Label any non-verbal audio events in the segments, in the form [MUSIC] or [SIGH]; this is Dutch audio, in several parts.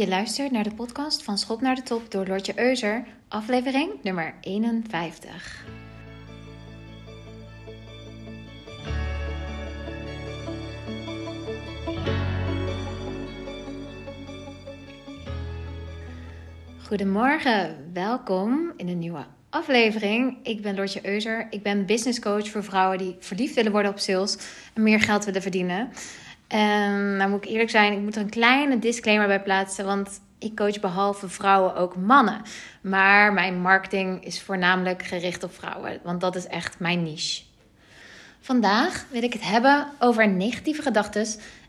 Je luistert naar de podcast van Schop naar de Top door Lortje Euser, aflevering nummer 51. Goedemorgen, welkom in een nieuwe aflevering. Ik ben Lortje Euser. Ik ben business coach voor vrouwen die verliefd willen worden op sales en meer geld willen verdienen. En nou moet ik eerlijk zijn, ik moet er een kleine disclaimer bij plaatsen, want ik coach behalve vrouwen ook mannen. Maar mijn marketing is voornamelijk gericht op vrouwen, want dat is echt mijn niche. Vandaag wil ik het hebben over negatieve gedachten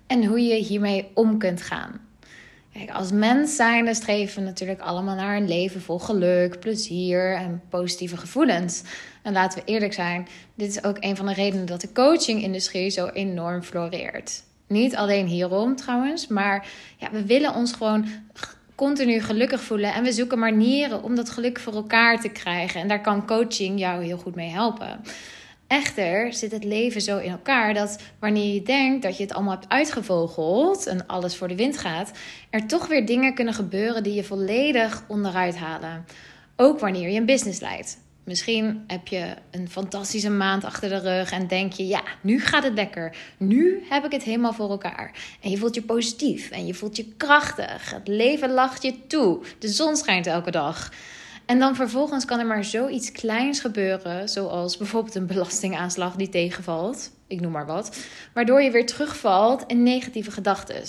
en hoe je hiermee om kunt gaan. Kijk, als mens zijn, streven we natuurlijk allemaal naar een leven vol geluk, plezier en positieve gevoelens. En laten we eerlijk zijn, dit is ook een van de redenen dat de coaching-industrie zo enorm floreert. Niet alleen hierom trouwens, maar ja, we willen ons gewoon continu gelukkig voelen. En we zoeken manieren om dat geluk voor elkaar te krijgen. En daar kan coaching jou heel goed mee helpen. Echter zit het leven zo in elkaar dat wanneer je denkt dat je het allemaal hebt uitgevogeld en alles voor de wind gaat, er toch weer dingen kunnen gebeuren die je volledig onderuit halen. Ook wanneer je een business leidt. Misschien heb je een fantastische maand achter de rug en denk je, ja, nu gaat het lekker. Nu heb ik het helemaal voor elkaar. En je voelt je positief en je voelt je krachtig. Het leven lacht je toe. De zon schijnt elke dag. En dan vervolgens kan er maar zoiets kleins gebeuren, zoals bijvoorbeeld een belastingaanslag die tegenvalt, ik noem maar wat, waardoor je weer terugvalt in negatieve gedachten.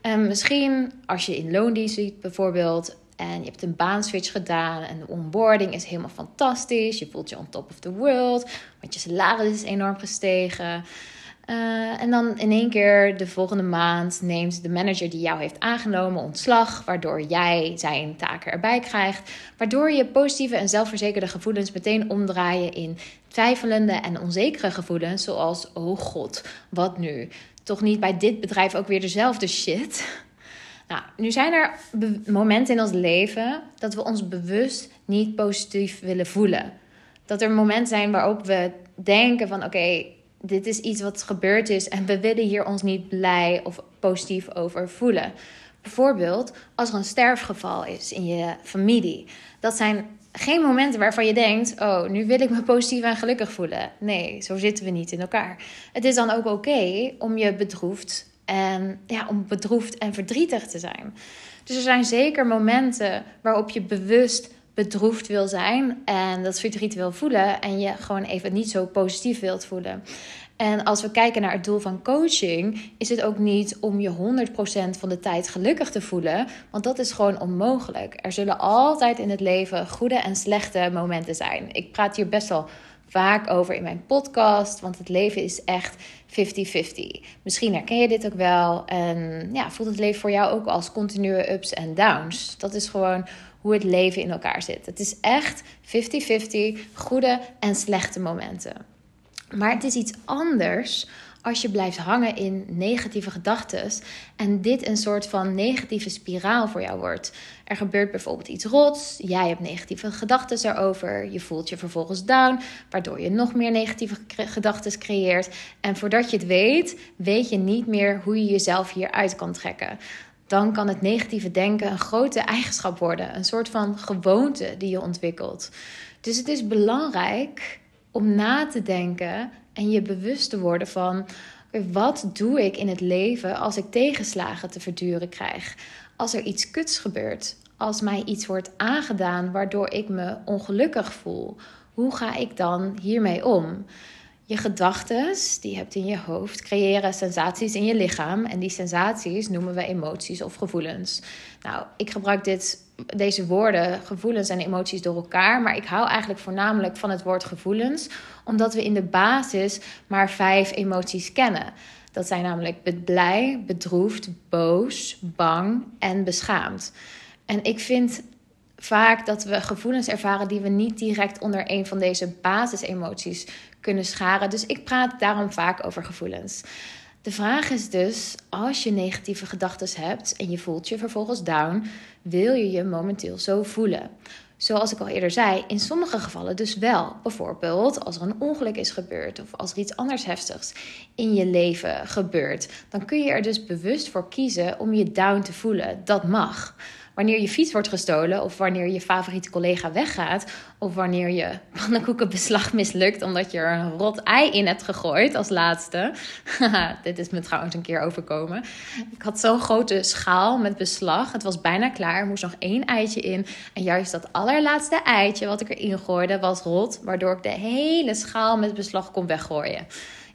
En misschien als je in loondienst ziet bijvoorbeeld en je hebt een baanswitch gedaan en de onboarding is helemaal fantastisch, je voelt je on top of the world, want je salaris is enorm gestegen. Uh, en dan in één keer de volgende maand neemt de manager die jou heeft aangenomen ontslag, waardoor jij zijn taken erbij krijgt, waardoor je positieve en zelfverzekerde gevoelens meteen omdraaien in twijfelende en onzekere gevoelens, zoals oh god, wat nu? Toch niet bij dit bedrijf ook weer dezelfde shit? Nou, nu zijn er momenten in ons leven dat we ons bewust niet positief willen voelen. Dat er momenten zijn waarop we denken van oké, dit is iets wat gebeurd is en we willen hier ons niet blij of positief over voelen. Bijvoorbeeld als er een sterfgeval is in je familie. Dat zijn geen momenten waarvan je denkt: Oh, nu wil ik me positief en gelukkig voelen. Nee, zo zitten we niet in elkaar. Het is dan ook oké om je bedroefd en ja, om bedroefd en verdrietig te zijn. Dus er zijn zeker momenten waarop je bewust bedroefd wil zijn en dat verdriet wil voelen en je gewoon even niet zo positief wilt voelen. En als we kijken naar het doel van coaching, is het ook niet om je 100% van de tijd gelukkig te voelen, want dat is gewoon onmogelijk. Er zullen altijd in het leven goede en slechte momenten zijn. Ik praat hier best wel vaak over in mijn podcast, want het leven is echt 50-50. Misschien herken je dit ook wel en ja, voelt het leven voor jou ook als continue ups en downs. Dat is gewoon hoe het leven in elkaar zit. Het is echt 50-50 goede en slechte momenten. Maar het is iets anders als je blijft hangen in negatieve gedachten en dit een soort van negatieve spiraal voor jou wordt. Er gebeurt bijvoorbeeld iets rots, jij hebt negatieve gedachten erover, je voelt je vervolgens down, waardoor je nog meer negatieve gedachten creëert. En voordat je het weet, weet je niet meer hoe je jezelf hieruit kan trekken. Dan kan het negatieve denken een grote eigenschap worden, een soort van gewoonte die je ontwikkelt. Dus het is belangrijk om na te denken en je bewust te worden van wat doe ik in het leven als ik tegenslagen te verduren krijg? Als er iets kuts gebeurt, als mij iets wordt aangedaan waardoor ik me ongelukkig voel, hoe ga ik dan hiermee om? Je gedachten, die hebt in je hoofd, creëren sensaties in je lichaam. En die sensaties noemen we emoties of gevoelens. Nou, ik gebruik dit, deze woorden, gevoelens en emoties door elkaar. Maar ik hou eigenlijk voornamelijk van het woord gevoelens, omdat we in de basis maar vijf emoties kennen. Dat zijn namelijk blij, bedroefd, boos, bang en beschaamd. En ik vind vaak dat we gevoelens ervaren die we niet direct onder een van deze basisemoties kunnen scharen. Dus ik praat daarom vaak over gevoelens. De vraag is dus, als je negatieve gedachten hebt en je voelt je vervolgens down, wil je je momenteel zo voelen? zoals ik al eerder zei, in sommige gevallen dus wel. Bijvoorbeeld als er een ongeluk is gebeurd of als er iets anders heftigs in je leven gebeurt. Dan kun je er dus bewust voor kiezen om je down te voelen. Dat mag wanneer je fiets wordt gestolen of wanneer je favoriete collega weggaat of wanneer je [LAUGHS] pannenkoekenbeslag mislukt omdat je er een rot ei in hebt gegooid als laatste. [LAUGHS] Dit is me trouwens een keer overkomen. Ik had zo'n grote schaal met beslag. Het was bijna klaar. Er moest nog één eitje in. En juist dat allerlaatste eitje wat ik erin gooide was rot, waardoor ik de hele schaal met beslag kon weggooien.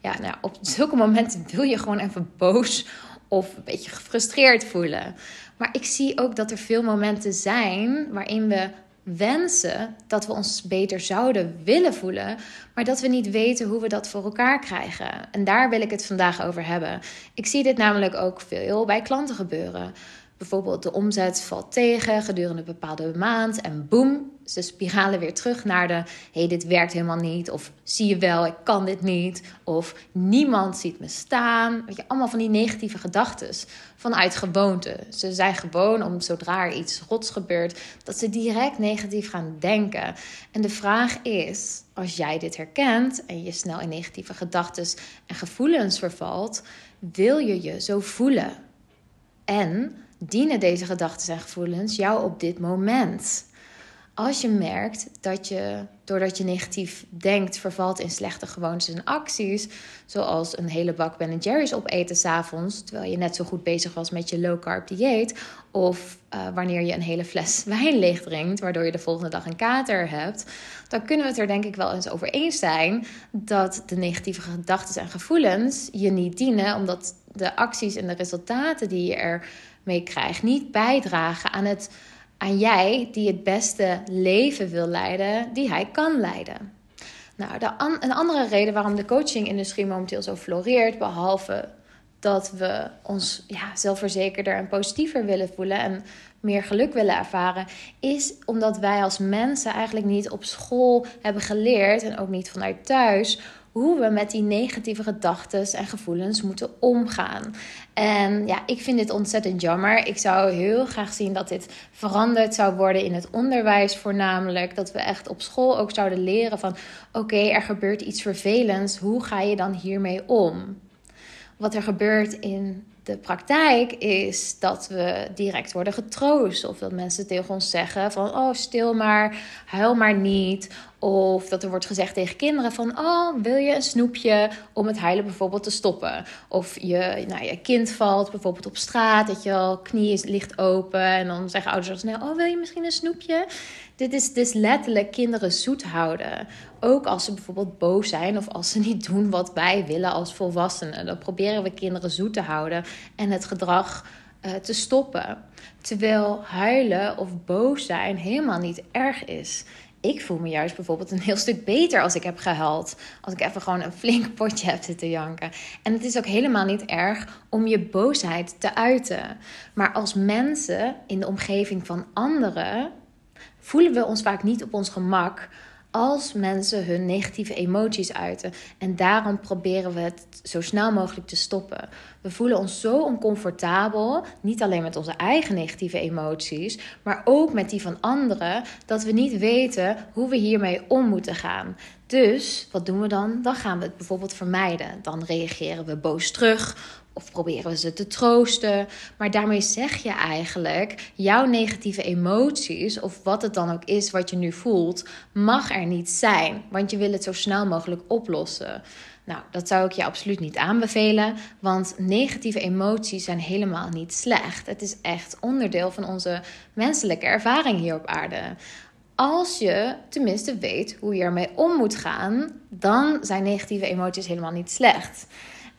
Ja, nou, op zulke momenten wil je gewoon even boos of een beetje gefrustreerd voelen. Maar ik zie ook dat er veel momenten zijn waarin we wensen dat we ons beter zouden willen voelen, maar dat we niet weten hoe we dat voor elkaar krijgen. En daar wil ik het vandaag over hebben. Ik zie dit namelijk ook veel bij klanten gebeuren. Bijvoorbeeld de omzet valt tegen gedurende een bepaalde maand en boem, ze spiralen weer terug naar de hey, dit werkt helemaal niet of zie je wel, ik kan dit niet of niemand ziet me staan. Weet je, allemaal van die negatieve gedachten vanuit gewoonte. Ze zijn gewoon om zodra er iets rots gebeurt, dat ze direct negatief gaan denken. En de vraag is, als jij dit herkent en je snel in negatieve gedachten en gevoelens vervalt, wil je je zo voelen? En dienen deze gedachten en gevoelens jou op dit moment? Als je merkt dat je, doordat je negatief denkt, vervalt in slechte gewoontes en acties, zoals een hele bak Ben Jerry's opeten s'avonds, terwijl je net zo goed bezig was met je low carb dieet, of uh, wanneer je een hele fles [LAUGHS] wijn leeg drinkt, waardoor je de volgende dag een kater hebt, dan kunnen we het er denk ik wel eens over eens zijn dat de negatieve gedachten en gevoelens je niet dienen, omdat de acties en de resultaten die je er mee krijgt niet bijdragen aan, het, aan jij die het beste leven wil leiden die hij kan leiden. Nou, de een andere reden waarom de coaching-industrie momenteel zo floreert, behalve dat we ons ja, zelfverzekerder en positiever willen voelen en meer geluk willen ervaren, is omdat wij als mensen eigenlijk niet op school hebben geleerd en ook niet vanuit thuis hoe we met die negatieve gedachten en gevoelens moeten omgaan. En ja, ik vind dit ontzettend jammer. Ik zou heel graag zien dat dit veranderd zou worden in het onderwijs voornamelijk. Dat we echt op school ook zouden leren van oké, er gebeurt iets vervelends. Hoe ga je dan hiermee om? Wat er gebeurt in de praktijk is dat we direct worden getroost. Of dat mensen tegen ons zeggen van oh stil maar, huil maar niet. Of dat er wordt gezegd tegen kinderen van oh wil je een snoepje om het huilen bijvoorbeeld te stoppen. Of je, nou, je kind valt bijvoorbeeld op straat, dat je al knie ligt open. En dan zeggen ouders snel oh wil je misschien een snoepje. Dit is dus letterlijk kinderen zoet houden. Ook als ze bijvoorbeeld boos zijn of als ze [LAUGHS] niet doen wat wij willen als volwassenen. Dan proberen we kinderen zoet te houden en het gedrag uh, te stoppen. Terwijl huilen of boos zijn helemaal niet erg is. Ik voel me juist bijvoorbeeld een heel stuk beter als ik heb gehuild. Als ik even gewoon een flink potje heb zitten janken. En het is ook helemaal niet erg om je boosheid te uiten. Maar als mensen in de omgeving van anderen voelen we ons vaak niet op ons gemak als mensen hun negatieve emoties uiten. En daarom proberen we het zo snel mogelijk te stoppen. We voelen ons zo oncomfortabel, niet alleen met onze eigen negatieve emoties, maar ook met die van anderen, dat we niet weten hoe we hiermee om moeten gaan. Dus wat doen we dan? Dan gaan we het bijvoorbeeld vermijden. Dan reageren we boos terug of proberen we ze te troosten. Maar daarmee zeg je eigenlijk: jouw negatieve emoties, of wat het dan ook is wat je nu voelt, mag er niet zijn. Want je wil het zo snel mogelijk oplossen. Nou, dat zou ik je absoluut niet aanbevelen, want negatieve emoties zijn helemaal niet slecht. Het is echt onderdeel van onze menselijke ervaring hier op aarde. Als je tenminste weet hoe je ermee om moet gaan, dan zijn negatieve emoties helemaal niet slecht.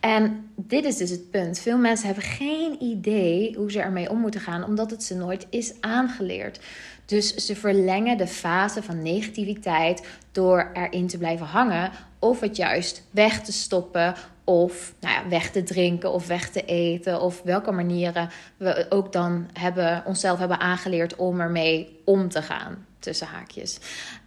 En dit is dus het punt. Veel mensen hebben geen idee hoe ze ermee om moeten gaan, omdat het ze nooit is aangeleerd. Dus ze verlengen de fase van negativiteit door erin te blijven hangen, of het juist weg te stoppen, of nou ja, weg te drinken of weg te eten, of welke manieren we ook dan hebben, onszelf hebben aangeleerd om ermee om te gaan. Tussen haakjes.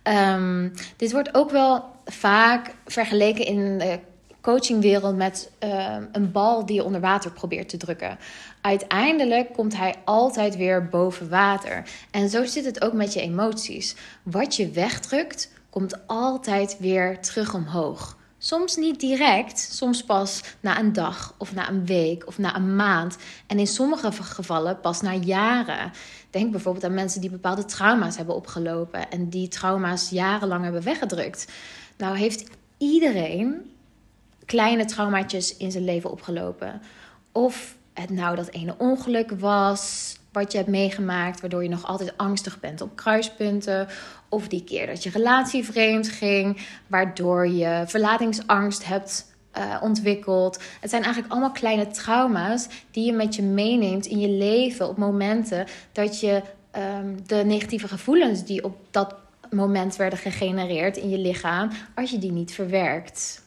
Um, dit wordt ook wel vaak vergeleken in de coachingwereld met uh, een bal die je onder water probeert te drukken. Uiteindelijk komt hij altijd weer boven water. En zo zit het ook met je emoties. Wat je wegdrukt, komt altijd weer terug omhoog. Soms niet direct, soms pas na een dag of na een week of na een maand. En in sommige gevallen pas na jaren. Denk bijvoorbeeld aan mensen die bepaalde trauma's hebben opgelopen en die trauma's jarenlang hebben weggedrukt. Nou heeft iedereen kleine traumaatjes in zijn leven opgelopen. Of het nou dat ene ongeluk was, wat je hebt meegemaakt, waardoor je nog altijd angstig bent op kruispunten. Of die keer dat je relatie vreemd ging, waardoor je verlatingsangst hebt uh, ontwikkeld. Het zijn eigenlijk allemaal kleine trauma's die je met je meeneemt in je leven op momenten dat je um, de negatieve gevoelens die op dat moment werden gegenereerd in je lichaam, als je die niet verwerkt.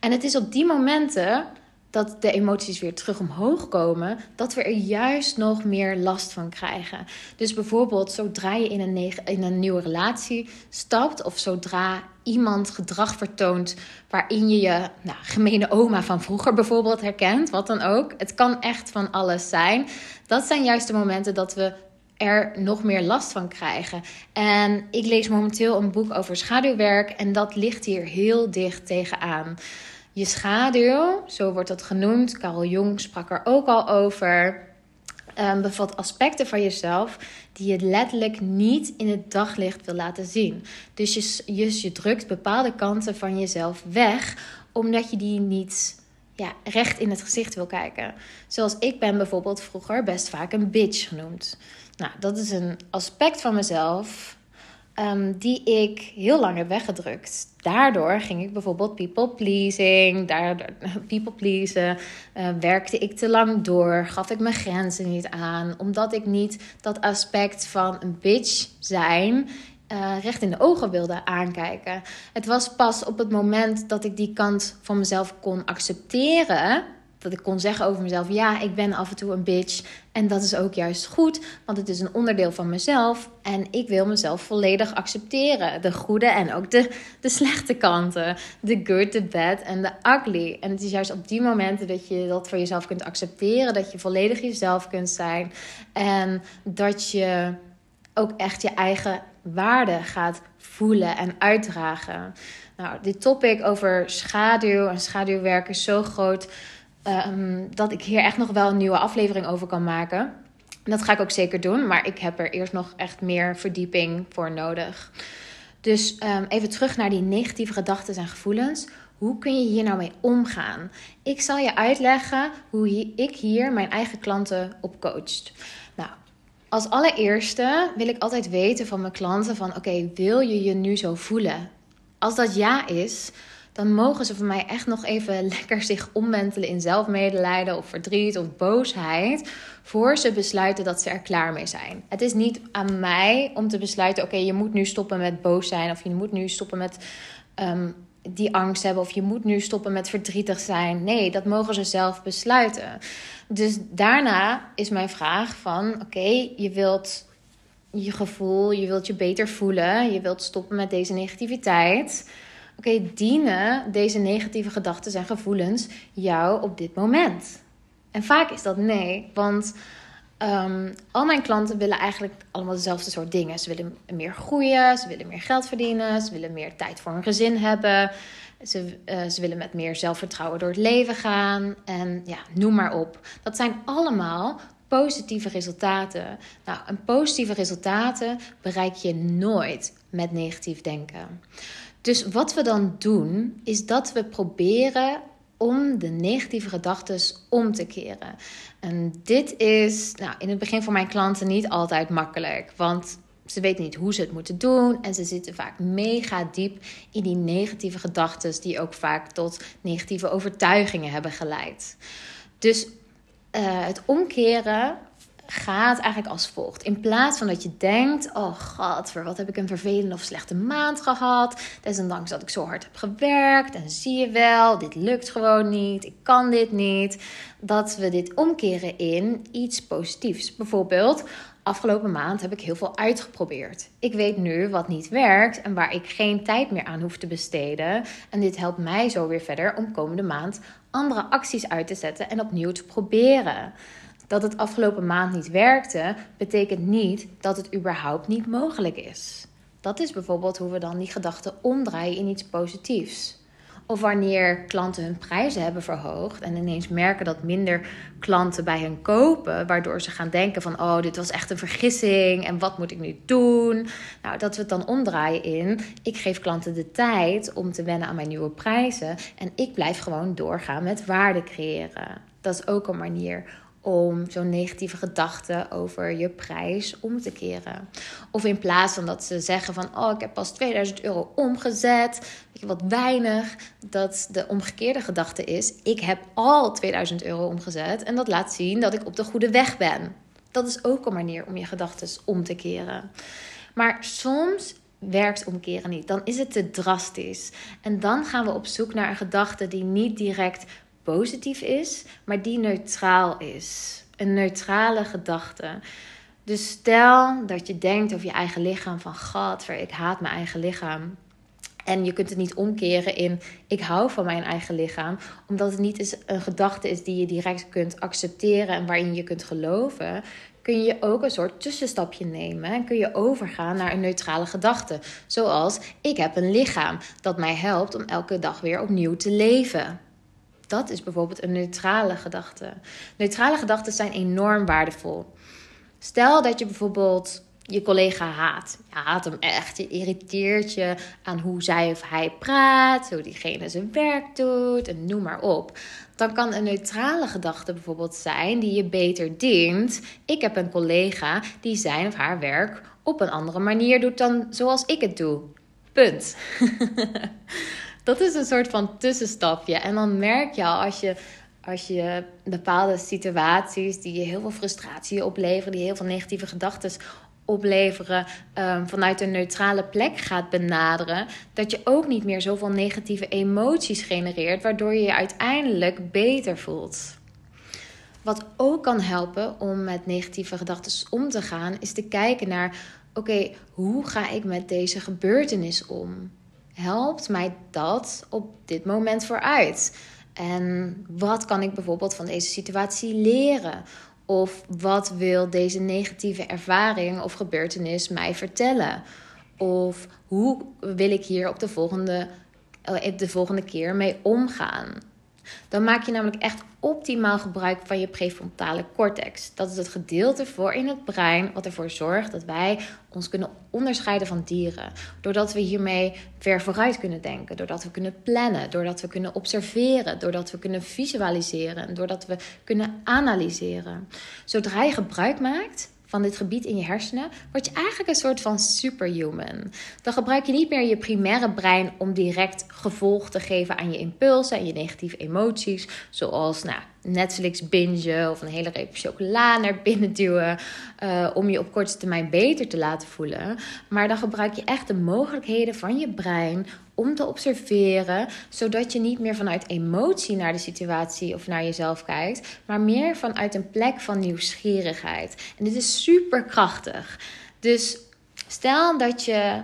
En het is op die momenten dat de emoties weer terug omhoog komen, dat we er juist nog meer last van krijgen. Dus bijvoorbeeld zodra je in een, in een nieuwe relatie stapt, of zodra iemand gedrag vertoont waarin je je nou, gemene oma van vroeger bijvoorbeeld herkent, wat dan ook. Het kan echt van alles zijn. Dat zijn juist de momenten dat we er nog meer last van krijgen. En ik lees momenteel een boek over schaduwwerk en dat ligt hier heel dicht tegenaan. Je schaduw, zo wordt dat genoemd, Carl Jung sprak er ook al over, um, bevat aspecten van jezelf die je letterlijk niet in het daglicht wil laten zien. Dus je, je, je drukt bepaalde kanten van jezelf weg, omdat je die niet ja, recht in het gezicht wil kijken. Zoals ik ben bijvoorbeeld vroeger best vaak een bitch genoemd. Nou, dat is een aspect van mezelf um, die ik heel lang heb weggedrukt. Daardoor ging ik bijvoorbeeld people pleasing, daardoor, [LAUGHS] people pleasen, uh, werkte ik te lang door, gaf ik mijn grenzen niet aan, omdat ik niet dat aspect van een bitch zijn uh, recht in de ogen wilde aankijken. Het was pas op het moment dat ik die kant van mezelf kon accepteren dat ik kon zeggen over mezelf: ja, ik ben af en toe een bitch. En dat is ook juist goed, want het is een onderdeel van mezelf. En ik wil mezelf volledig accepteren. De goede en ook de, de slechte kanten. De good, de bad en de ugly. En het is juist op die momenten dat je dat voor jezelf kunt accepteren. Dat je volledig jezelf kunt zijn. En dat je ook echt je eigen waarde gaat voelen en uitdragen. Nou, dit topic over schaduw en schaduwwerk is zo groot Ehm, dat ik hier echt nog wel een nieuwe aflevering over kan maken. Dat ga ik ook zeker doen, maar ik heb er eerst nog echt meer verdieping voor nodig. Dus um, even terug naar die negatieve gedachten en gevoelens. Hoe kun je hier nou mee omgaan? Ik zal je uitleggen hoe ik hier mijn eigen klanten op coach. Nou, als allereerste wil ik altijd weten van mijn klanten van oké, wil je je nu zo voelen? Als dat ja is, dan mogen ze van mij echt nog even [LAUGHS] lekker zich omwentelen in zelfmedelijden of verdriet of boosheid. Voor ze besluiten dat ze er klaar mee zijn. Het is niet aan mij om te besluiten: oké, je moet nu stoppen met boos zijn. Of je moet nu stoppen met um, die angst hebben. Of je moet nu stoppen met verdrietig zijn. Nee, dat mogen ze zelf besluiten. Dus daarna is mijn vraag: van oké, je wilt je gevoel, je wilt je beter voelen. Je wilt stoppen met deze negativiteit Oké, dienen deze negatieve gedachten en gevoelens jou op dit moment? En vaak is dat nee, want um, al mijn klanten willen eigenlijk allemaal dezelfde soort dingen. Ze willen meer groeien, ze willen meer geld verdienen, ze willen meer tijd voor hun gezin hebben. Ze, uh, ze willen met meer zelfvertrouwen door het leven gaan. En ja, noem maar op. Dat zijn allemaal positieve resultaten. Nou, een positieve resultaten bereik je nooit met negatief denken. Dus wat we dan doen, is dat we proberen om de negatieve gedachten om te keren. En dit is nou, in het begin voor mijn klanten niet altijd makkelijk, want ze weten niet hoe ze het moeten doen en ze zitten vaak mega diep in die negatieve gedachten, die ook vaak tot negatieve overtuigingen hebben geleid. Dus uh, het omkeren gaat eigenlijk als volgt. In plaats van dat je denkt: Oh god, voor wat heb ik een vervelende of slechte maand gehad. Desondanks dat ik zo hard heb gewerkt. En zie je wel, dit lukt gewoon niet. Ik kan dit niet. Dat we dit omkeren in iets positiefs. Bijvoorbeeld, afgelopen maand heb ik heel veel uitgeprobeerd. Ik weet nu wat niet werkt en waar ik geen tijd meer aan hoef te besteden. En dit helpt mij zo weer verder om komende maand andere acties uit te zetten en opnieuw te proberen. Dat het afgelopen maand niet werkte, betekent niet dat het überhaupt niet mogelijk is. Dat is bijvoorbeeld hoe we dan die gedachten omdraaien in iets positiefs. Of wanneer klanten hun prijzen hebben verhoogd en ineens merken dat minder klanten bij hen kopen, waardoor ze gaan denken van oh, dit was echt een vergissing en wat moet ik nu doen? Nou, dat we het dan omdraaien in ik geef klanten de tijd om te wennen aan mijn nieuwe prijzen en ik blijf gewoon doorgaan met waarde creëren. Dat is ook een manier om zo'n negatieve gedachte over je prijs om te keren. Of in plaats van dat ze zeggen van oh ik heb pas 2000 euro omgezet, wat weinig, dat de omgekeerde gedachte is ik heb al 2000 euro omgezet en dat laat zien dat ik op de goede weg ben. Dat is ook een manier om je gedachten om te keren. Maar soms werkt omkeren niet. Dan is het te drastisch. En dan gaan we op zoek naar een gedachte die niet direct positief is, maar die neutraal is. Een neutrale gedachte. Dus stel dat je denkt over je eigen lichaam van God, ik haat mijn eigen lichaam. En je kunt het niet omkeren in ik hou van mijn eigen lichaam, omdat het niet een gedachte is die je direct kunt accepteren en waarin je kunt geloven. Kun je ook een soort tussenstapje nemen en kun je overgaan naar een neutrale gedachte. Zoals ik heb een lichaam dat mij helpt om elke dag weer opnieuw te leven. Dat is bijvoorbeeld een neutrale gedachte. Neutrale gedachten zijn enorm waardevol. Stel dat je bijvoorbeeld je collega haat. Je haat hem echt. Je irriteert je aan hoe zij of hij praat, hoe diegene zijn werk doet en noem maar op. Dan kan een neutrale gedachte bijvoorbeeld zijn die je beter dient. Ik heb een collega die zijn of haar werk op een andere manier doet dan zoals ik het doe. Punt. [LAUGHS] dat is een soort van tussenstapje. En dan merk je al als je, als je bepaalde situaties die je heel veel frustratie opleveren, die heel veel negatieve gedachten opleveren, um, vanuit een neutrale plek gaat benaderen, dat je ook niet meer zoveel negatieve emoties genereert, waardoor je je uiteindelijk beter voelt. Wat ook kan helpen om met negatieve gedachten om te gaan, is te kijken naar: oké, hoe ga ik met deze gebeurtenis om? Helpt mij dat op dit moment vooruit? En wat kan ik bijvoorbeeld van deze situatie leren? Of wat wil deze negatieve ervaring of gebeurtenis mij vertellen? Of hoe wil ik hier op de volgende, eh, de volgende keer mee omgaan? Dan maak je namelijk echt optimaal gebruik van je prefrontale cortex. Dat is het gedeelte voor in het brein wat ervoor zorgt dat wij ons kunnen onderscheiden van dieren. Doordat we hiermee ver vooruit kunnen denken, doordat we kunnen plannen, doordat we kunnen observeren, doordat we kunnen visualiseren en doordat we kunnen analyseren. Zodra je gebruik maakt van dit gebied in je hersenen, word je eigenlijk een soort van superhuman. Dan gebruik je niet meer je primaire brein om direct gevolg te geven aan je impulsen en je negatieve emoties, zoals nou, Netflix bingen of een hele reep chocola naar binnen duwen uh, om je op korte termijn beter te laten voelen. Maar dan gebruik je echt de mogelijkheden van je brein om te observeren, zodat je niet meer vanuit emotie naar de situatie of naar jezelf kijkt, maar meer vanuit een plek van nieuwsgierigheid. En dit is super krachtig. Dus stel dat je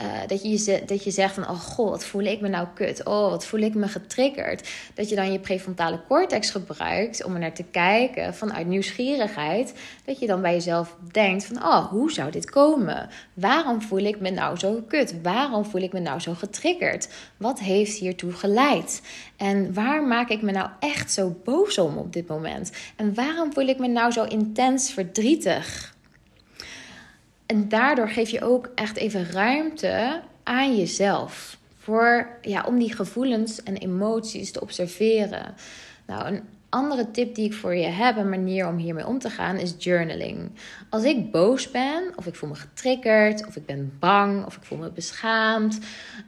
uh, dat, je, dat je zegt van, oh god, wat voel ik me nou kut? Oh, wat voel ik me getriggerd? Dat je dan je prefrontale cortex gebruikt om er naar te kijken vanuit nieuwsgierigheid. Dat je dan bij jezelf denkt van, oh, hoe zou dit komen? Waarom voel ik me nou zo kut? Waarom voel ik me nou zo getriggerd? Wat heeft hiertoe geleid? En waar maak ik me nou echt zo boos om op dit moment? En waarom voel ik me nou zo intens verdrietig? En daardoor geef je ook echt even ruimte aan jezelf. Voor, ja, om die gevoelens en emoties te observeren. Nou, een andere tip die ik voor je heb, een manier om hiermee om te gaan, is journaling. Als ik boos ben, of ik voel me getriggerd, of ik ben bang, of ik voel me beschaamd,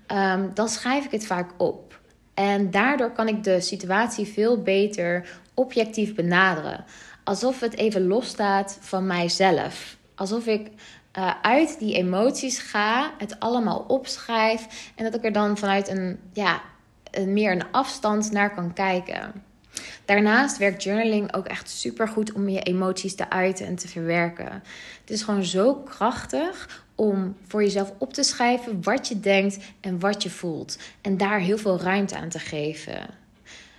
ehm, dan schrijf ik het vaak op. En daardoor kan ik de situatie veel beter objectief benaderen. alsof het even losstaat van mijzelf. Alsof ik uh, uit die emoties ga, het allemaal opschrijf en dat ik er dan vanuit een, ja, een meer een afstand naar kan kijken. Daarnaast werkt journaling ook echt super goed om je emoties te uiten en te verwerken. Het is gewoon zo krachtig om voor jezelf op te schrijven wat je denkt en wat je voelt. En daar heel veel ruimte aan te geven.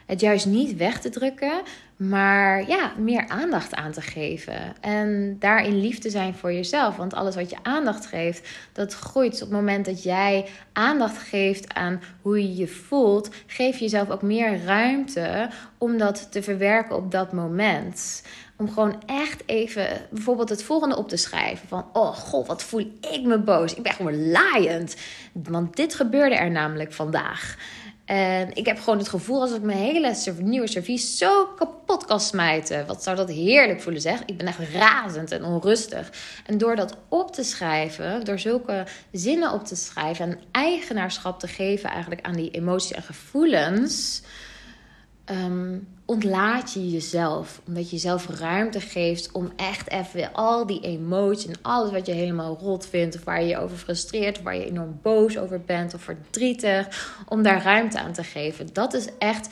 Het juist niet weg te drukken, maar ja, meer aandacht aan te geven. En daarin lief te zijn voor jezelf. Want alles wat je aandacht geeft, dat groeit. op het moment dat jij aandacht geeft aan hoe je je voelt, geef je jezelf ook meer ruimte om dat te verwerken op dat moment. Om gewoon echt even bijvoorbeeld het volgende op te schrijven. Van, oh god, wat voel ik me boos. Ik ben gewoon laaiend. Want dit gebeurde er namelijk vandaag. En ik heb gewoon het gevoel alsof ik mijn hele nieuwe servies zo kapot kan smijten. Wat zou dat heerlijk voelen, zeg. Ik ben echt razend en onrustig. En door dat op te schrijven, door zulke zinnen op te schrijven en eigenaarschap te geven eigenlijk aan die emoties en gevoelens, um, ontlaat je jezelf. Omdat je jezelf ruimte geeft om echt even al die emoties en alles wat je helemaal rot vindt, of waar je je over frustreert, waar je enorm boos over bent of verdrietig, om daar ruimte aan te geven. Dat is echt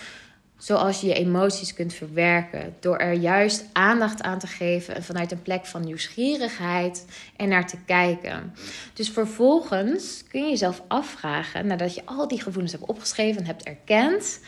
zoals je je emoties kunt verwerken. Door er juist aandacht aan te geven en vanuit een plek van nieuwsgierigheid er naar te kijken. Dus vervolgens kun je jezelf afvragen, nadat je al die gevoelens hebt opgeschreven en hebt erkend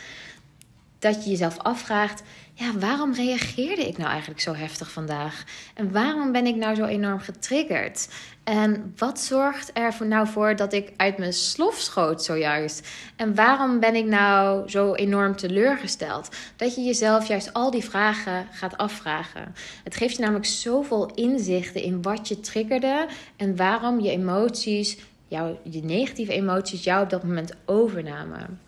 dat je jezelf afvraagt: ja, waarom reageerde ik nou eigenlijk zo heftig vandaag? En waarom ben ik nou zo enorm getriggerd? En wat zorgt er nou voor dat ik uit mijn slof schoot zojuist? En waarom ben ik nou zo enorm teleurgesteld? Dat je jezelf juist al die vragen gaat afvragen. Het geeft je namelijk zoveel inzichten in wat je triggerde en waarom je emoties, jouw, je negatieve emoties, jou op dat moment overnamen.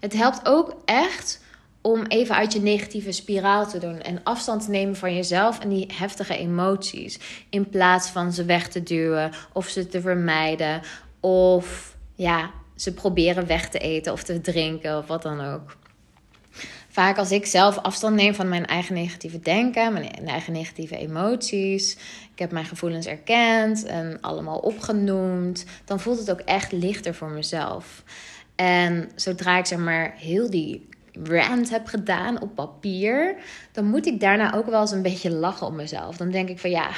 Het helpt ook echt om even uit je negatieve spiraal te doen en afstand te nemen van jezelf en die heftige emoties. In plaats van ze weg te duwen of ze te vermijden of ja, ze proberen weg te eten of te drinken of wat dan ook. Vaak als ik zelf afstand neem van mijn eigen negatieve denken, mijn eigen negatieve emoties, ik heb mijn gevoelens erkend en allemaal opgenoemd, dan voelt het ook echt lichter voor mezelf. En zodra ik zeg maar heel die rant heb gedaan op papier, dan moet ik daarna ook wel eens een beetje lachen om mezelf. Dan denk ik van ja,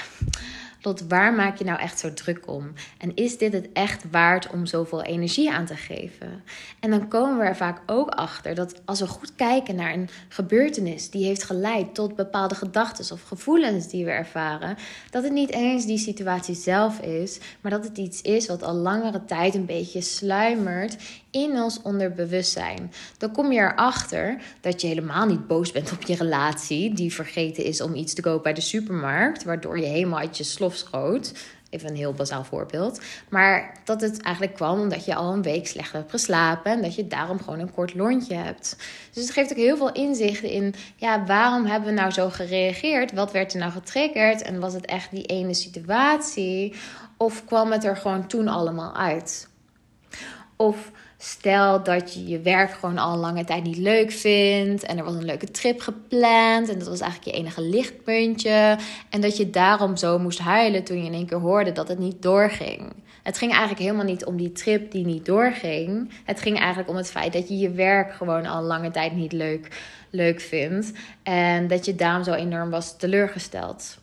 waar maak je nou echt zo druk om? En is dit het echt waard om zoveel energie aan te geven? En dan komen we er vaak ook achter dat als we goed kijken naar een gebeurtenis die heeft geleid tot bepaalde gedachten of gevoelens die we ervaren, dat het niet eens die situatie zelf is, maar dat het iets is wat al langere tijd een beetje sluimert in ons onderbewustzijn. Dan kom je erachter dat je helemaal niet boos bent op je relatie, die vergeten is om iets te kopen bij de supermarkt, waardoor je helemaal uit je slof schoot. Even een heel bazaal voorbeeld. Maar dat het eigenlijk kwam omdat je al een week slecht hebt geslapen. En dat je daarom gewoon een kort lontje hebt. Dus het geeft ook heel veel inzichten in. Ja, waarom hebben we nou zo gereageerd? Wat werd er nou getriggerd? En was het echt die ene situatie? Of kwam het er gewoon toen allemaal uit? Of Stel dat je je werk gewoon al een lange tijd niet leuk vindt. En er was een leuke trip gepland. En dat was eigenlijk je enige lichtpuntje. En dat je daarom zo moest huilen toen je in één keer hoorde dat het niet doorging. Het ging eigenlijk helemaal niet om die trip die niet doorging. Het ging eigenlijk om het feit dat je je werk gewoon al lange tijd niet leuk, leuk vindt. En dat je daarom zo enorm was teleurgesteld.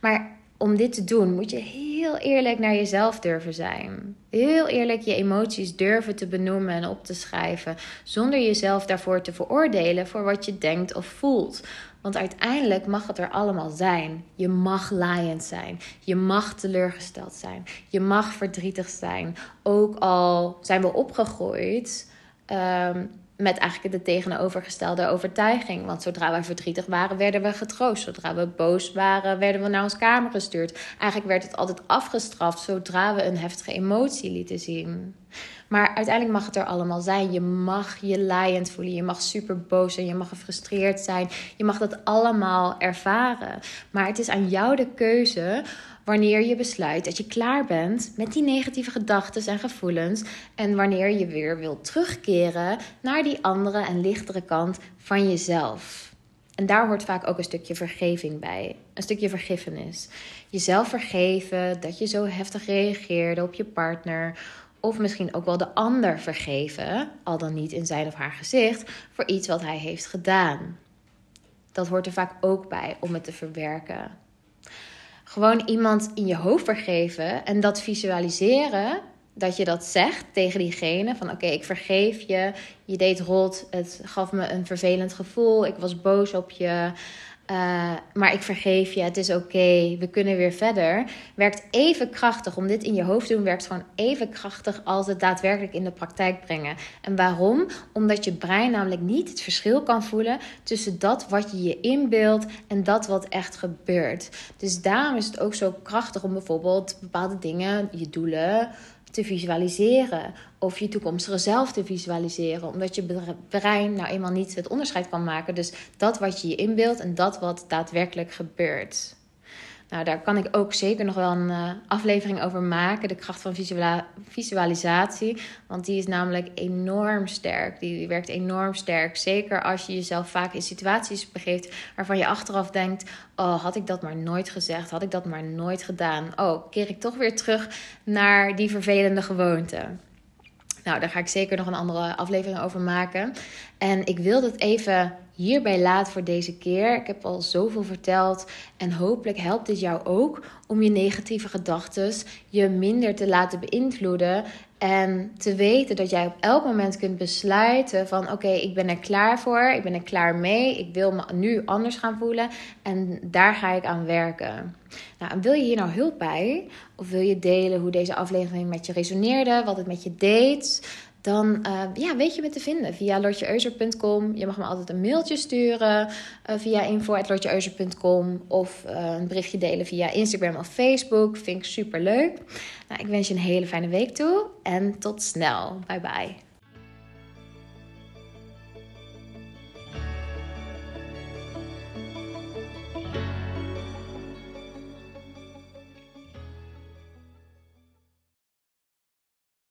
Maar om dit te doen, moet je heel eerlijk naar jezelf durven zijn. Heel eerlijk je emoties durven te benoemen en op te schrijven, zonder jezelf daarvoor te veroordelen voor wat je denkt of voelt. Want uiteindelijk mag het er allemaal zijn. Je mag laaiend zijn. Je mag teleurgesteld zijn. Je mag verdrietig zijn. Ook al zijn we opgegroeid ehm, met eigenlijk de tegenovergestelde overtuiging. Want zodra we verdrietig waren, werden we getroost. Zodra we boos waren, werden we naar ons kamer gestuurd. Eigenlijk werd het altijd afgestraft zodra we een heftige emotie lieten zien. Maar uiteindelijk mag het er allemaal zijn. Je mag je laaiend voelen. Je mag super boos zijn. Je mag gefrustreerd zijn. Je mag dat allemaal ervaren. Maar het is aan jou de keuze wanneer je besluit dat je klaar bent met die negatieve gedachten en gevoelens en wanneer je weer wilt terugkeren naar die andere en lichtere kant van jezelf. En daar hoort vaak ook een stukje vergeving bij. Een stukje vergiffenis. Jezelf vergeven dat je zo heftig reageerde op je partner. Of misschien ook wel de ander vergeven, al dan niet in zijn of haar gezicht, voor iets wat hij heeft gedaan. Dat hoort er vaak ook bij om het te verwerken. Gewoon iemand in je hoofd vergeven en dat visualiseren dat je dat zegt tegen diegene. Van oké, ik vergeef je. Je deed rot. Het gaf me een vervelend gevoel. Ik was boos op je. Uh, maar ik vergeef je, het is oké, we kunnen weer verder. Werkt even krachtig om dit in je hoofd te doen, werkt gewoon even krachtig als het daadwerkelijk in de praktijk brengen. En waarom? Omdat je brein namelijk niet het verschil kan voelen tussen dat wat je je inbeeldt en dat wat echt gebeurt. Dus daarom is het ook zo krachtig om bijvoorbeeld bepaalde dingen, je doelen, te visualiseren. Of je toekomstige zelf te visualiseren. Omdat je brein nou eenmaal niet het onderscheid kan maken. Dus dat wat je je inbeeldt en dat wat daadwerkelijk gebeurt. Nou, daar kan ik ook zeker nog wel een uh, aflevering over maken. De kracht van visualisatie. Want die is namelijk enorm sterk. Die werkt enorm sterk. Zeker als je jezelf vaak in situaties begeeft waarvan je achteraf denkt: Oh, had ik dat maar nooit gezegd? Had ik dat maar nooit gedaan? Oh, keer ik toch weer terug naar die vervelende gewoonte. Nou, daar ga ik zeker nog een andere aflevering over maken. En ik wil het even hierbij laat voor deze keer. Ik heb al zoveel verteld en hopelijk helpt dit jou ook om je negatieve gedachten je minder te laten beïnvloeden en te weten dat jij op elk moment kunt besluiten van oké, ik ben er klaar voor, ik ben er klaar mee, ik wil me nu anders gaan voelen en daar ga ik aan werken. Nou, wil je hier nou hulp bij? Of wil je delen hoe deze aflevering met je resoneerde, wat het met je deed? Dan uh, ja, weet je me te vinden via lotjeeuzer.com. Je mag me altijd een mailtje sturen uh, via info.lotjeeuzer.com of uh, een berichtje delen via Instagram of Facebook. Vind ik super leuk. Nou, ik wens je een hele fijne week toe en tot snel. Bye bye.